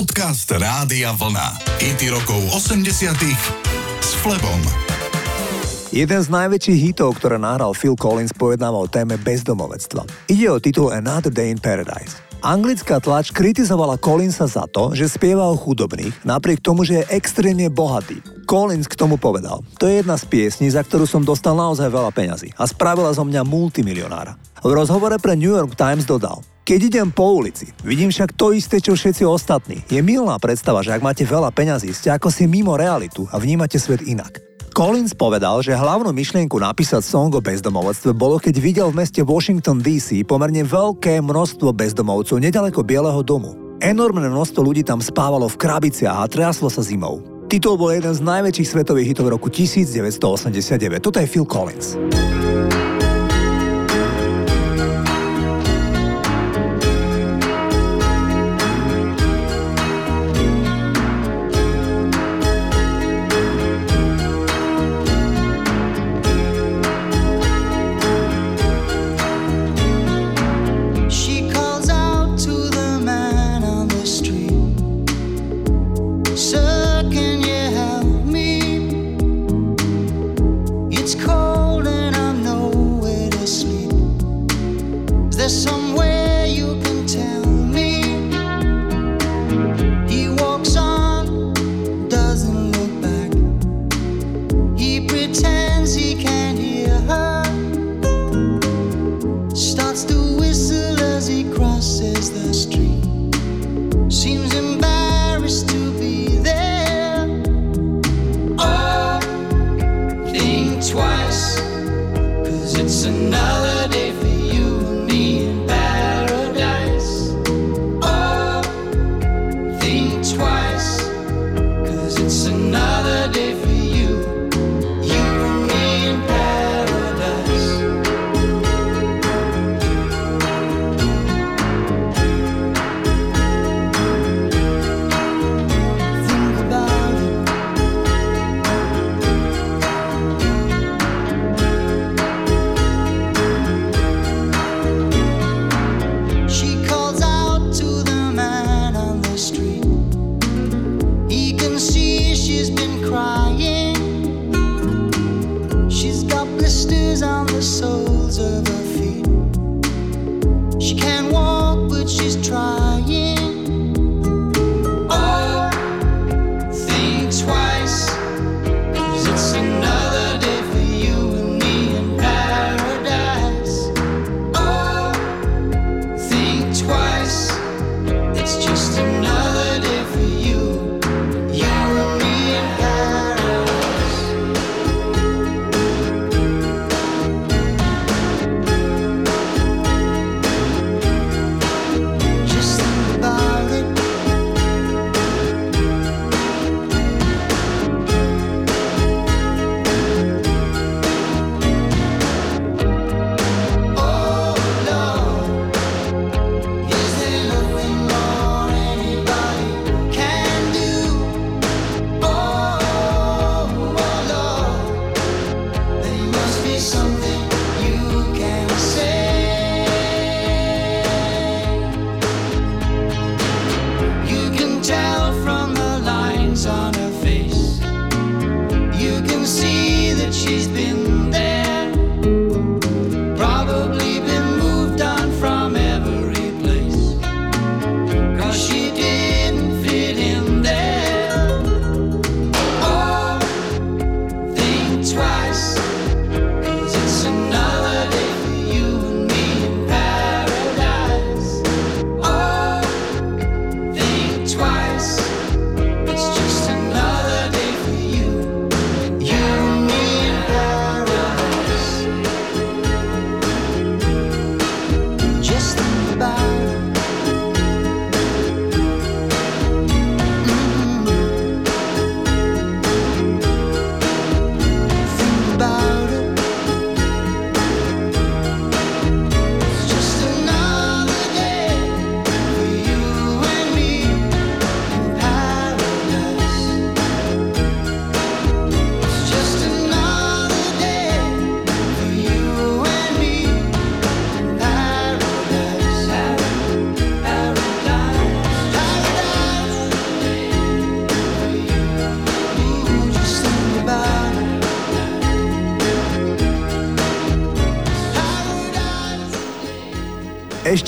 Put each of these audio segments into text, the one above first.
Podcast Rádia Vlna. IT rokov 80 s Flebom. Jeden z najväčších hitov, ktoré nahral Phil Collins, pojednáva o téme bezdomovectva. Ide o titul Another Day in Paradise. Anglická tlač kritizovala Collinsa za to, že spieva o chudobných, napriek tomu, že je extrémne bohatý. Collins k tomu povedal, to je jedna z piesní, za ktorú som dostal naozaj veľa peňazí a spravila zo mňa multimilionára. V rozhovore pre New York Times dodal, keď idem po ulici, vidím však to isté, čo všetci ostatní. Je milná predstava, že ak máte veľa peňazí, ste ako si mimo realitu a vnímate svet inak. Collins povedal, že hlavnú myšlienku napísať song o bezdomovectve bolo, keď videl v meste Washington DC pomerne veľké množstvo bezdomovcov nedaleko Bieleho domu. Enormné množstvo ľudí tam spávalo v krabiciach a triaslo sa zimou. Titul bol jeden z najväčších svetových hitov roku 1989. Toto je Phil Collins. something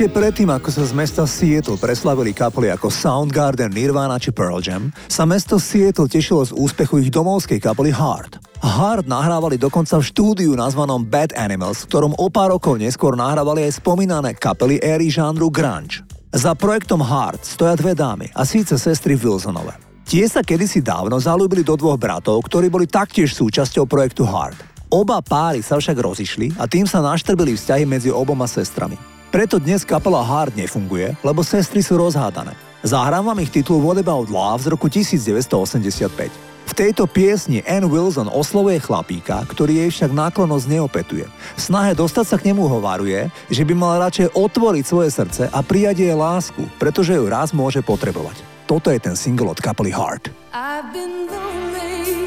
Ešte predtým, ako sa z mesta Seattle preslavili kapely ako Soundgarden, Nirvana či Pearl Jam, sa mesto Seattle tešilo z úspechu ich domovskej kapely Hard. Hard nahrávali dokonca v štúdiu nazvanom Bad Animals, v ktorom o pár rokov neskôr nahrávali aj spomínané kapely éry žánru grunge. Za projektom Hard stoja dve dámy, a síce sestry Wilsonové. Tie sa kedysi dávno zalúbili do dvoch bratov, ktorí boli taktiež súčasťou projektu Hard. Oba páry sa však rozišli a tým sa naštrbili vzťahy medzi oboma sestrami. Preto dnes kapela Hard nefunguje, lebo sestry sú rozhádané. Zahrám vám ich titul What About Love z roku 1985. V tejto piesni Ann Wilson oslovuje chlapíka, ktorý jej však náklonosť neopetuje. V snahe dostať sa k nemu hovaruje, že by mal radšej otvoriť svoje srdce a prijať jej lásku, pretože ju raz môže potrebovať. Toto je ten single od kapely Heart. I've been lonely,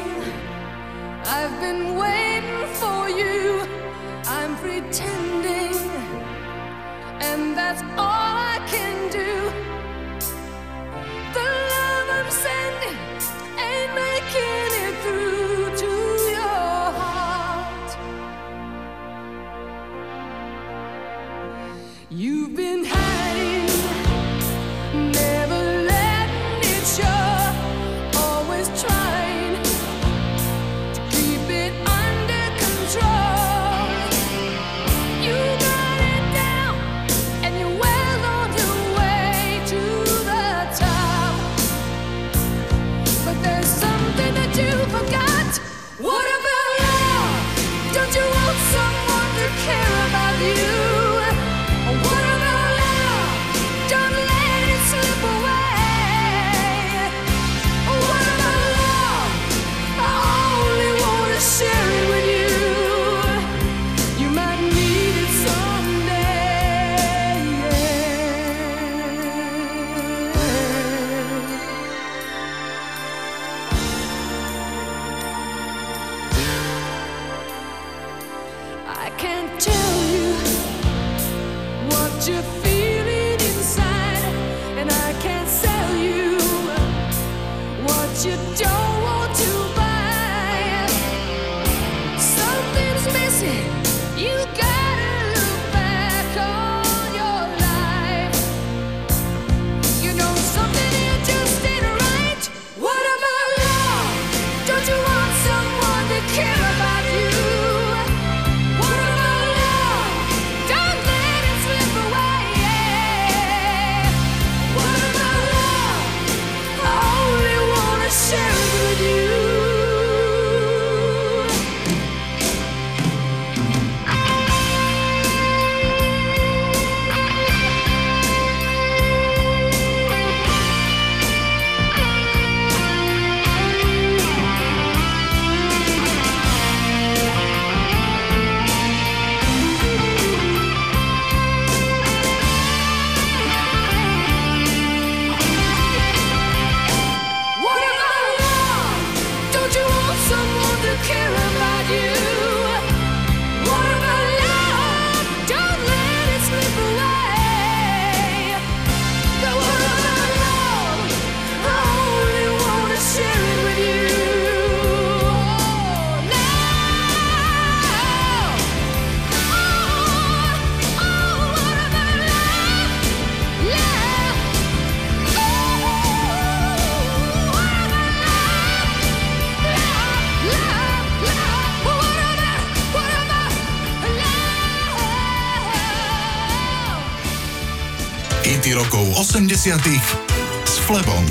I've been waiting for you, all I can do. The love I'm sending Hity rokov 80 s Flebom.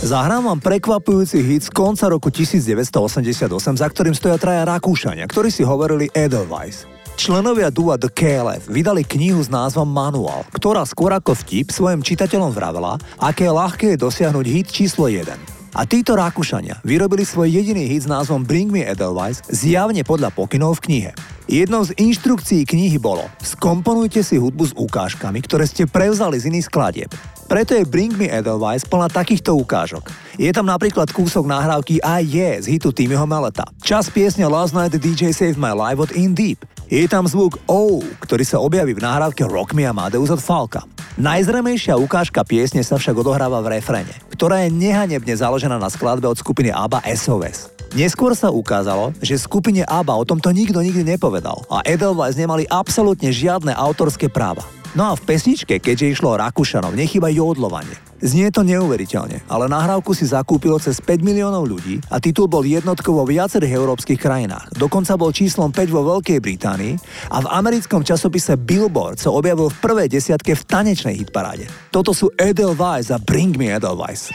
Zahrám vám prekvapujúci hit z konca roku 1988, za ktorým stoja traja Rakúšania, ktorí si hovorili Edelweiss. Členovia dua The KLF vydali knihu s názvom Manual, ktorá skôr ako vtip svojim čitateľom vravela, aké ľahké je dosiahnuť hit číslo 1. A títo Rakúšania vyrobili svoj jediný hit s názvom Bring Me Edelweiss zjavne podľa pokynov v knihe. Jednou z inštrukcií knihy bolo skomponujte si hudbu s ukážkami, ktoré ste prevzali z iných skladieb. Preto je Bring Me Edelweiss plná takýchto ukážok. Je tam napríklad kúsok nahrávky I Yeah z hitu Timmyho Meleta. Čas piesne Last Night DJ Saved My Life od In Deep. Je tam zvuk O, ktorý sa objaví v nahrávke Rock Me Amadeus od Falka. Najzremejšia ukážka piesne sa však odohráva v refréne, ktorá je nehanebne založená na skladbe od skupiny ABBA SOS. Neskôr sa ukázalo, že skupine ABBA o tomto nikto nikdy nepovedal a Edelweiss nemali absolútne žiadne autorské práva. No a v pesničke, keďže išlo o Rakúšanov, nechyba jodlovanie. Znie to neuveriteľne, ale nahrávku si zakúpilo cez 5 miliónov ľudí a titul bol jednotkou vo viacerých európskych krajinách. Dokonca bol číslom 5 vo Veľkej Británii a v americkom časopise Billboard sa objavil v prvej desiatke v tanečnej hitparáde. Toto sú Edelweiss a Bring Me Edelweiss.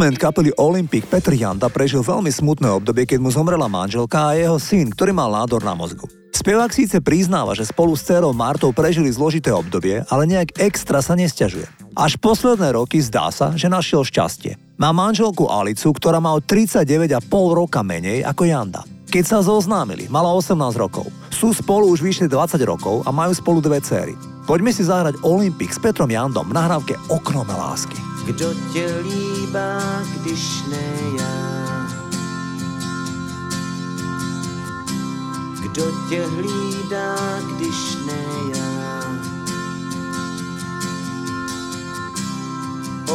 Frontman kapely Olympic Petr Janda prežil veľmi smutné obdobie, keď mu zomrela manželka a jeho syn, ktorý mal nádor na mozgu. Spevák síce priznáva, že spolu s dcerou Martou prežili zložité obdobie, ale nejak extra sa nesťažuje. Až posledné roky zdá sa, že našiel šťastie. Má manželku Alicu, ktorá má o 39,5 roka menej ako Janda. Keď sa zoznámili, mala 18 rokov. Sú spolu už vyššie 20 rokov a majú spolu dve céry. Poďme si zahrať Olympik s Petrom Jandom v nahrávke Oknome lásky. Kdo tě líbá, když ne já? Kdo tě hlídá, když ne já?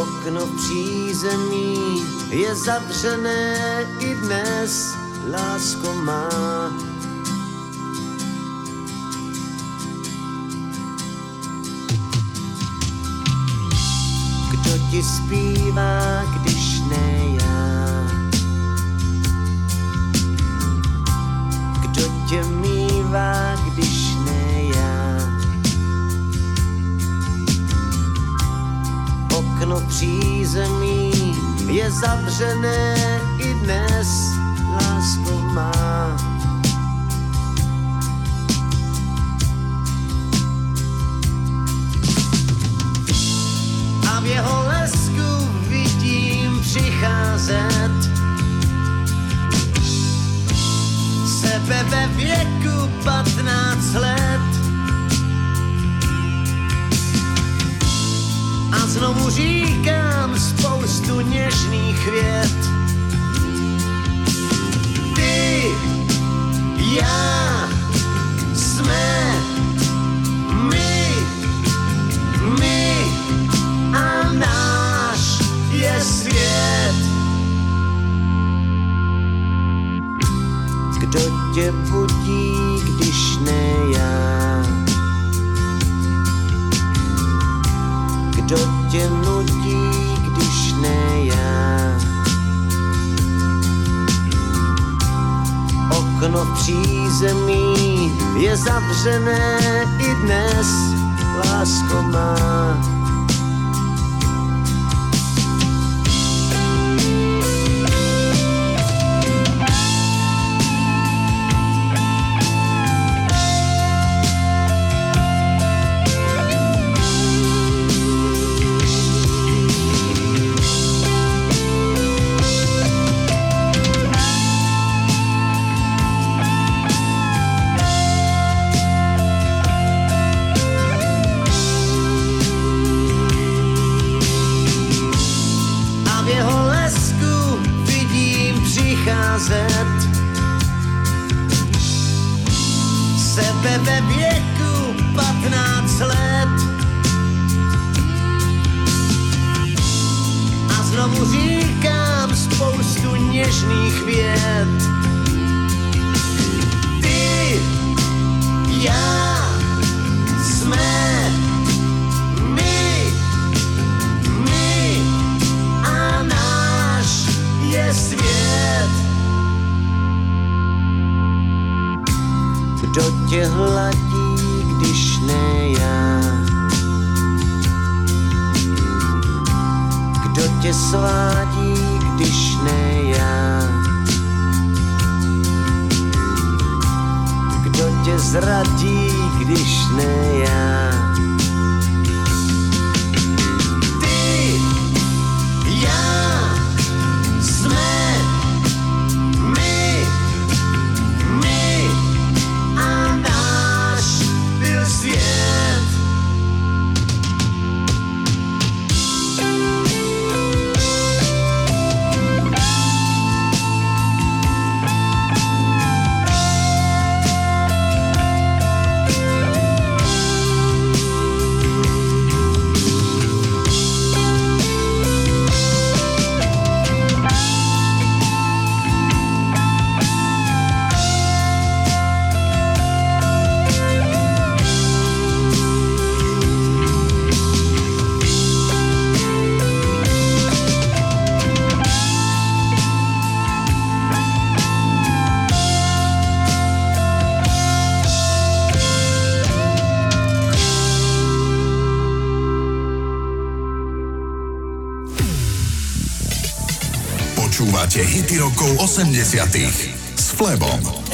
Okno v přízemí je zavřené i dnes, lásko má ti zpívá, když ne já? Kdo tě mývá, když ne já? Okno přízemí je zavřené i dnes sebe ve věku 15 let. A znovu říkám spoustu něžných vět. Ty, já, jsme my, my a náš je svět. Kdo tě budí, když ne já? Kdo tě nutí, když ne já? Okno přízemí je zavřené i dnes, lásko má. Tě hladí, když ne já? Kdo tě svádí, když ne já? Kdo tě zradí, když ne já? Rokov 80 s Flebom.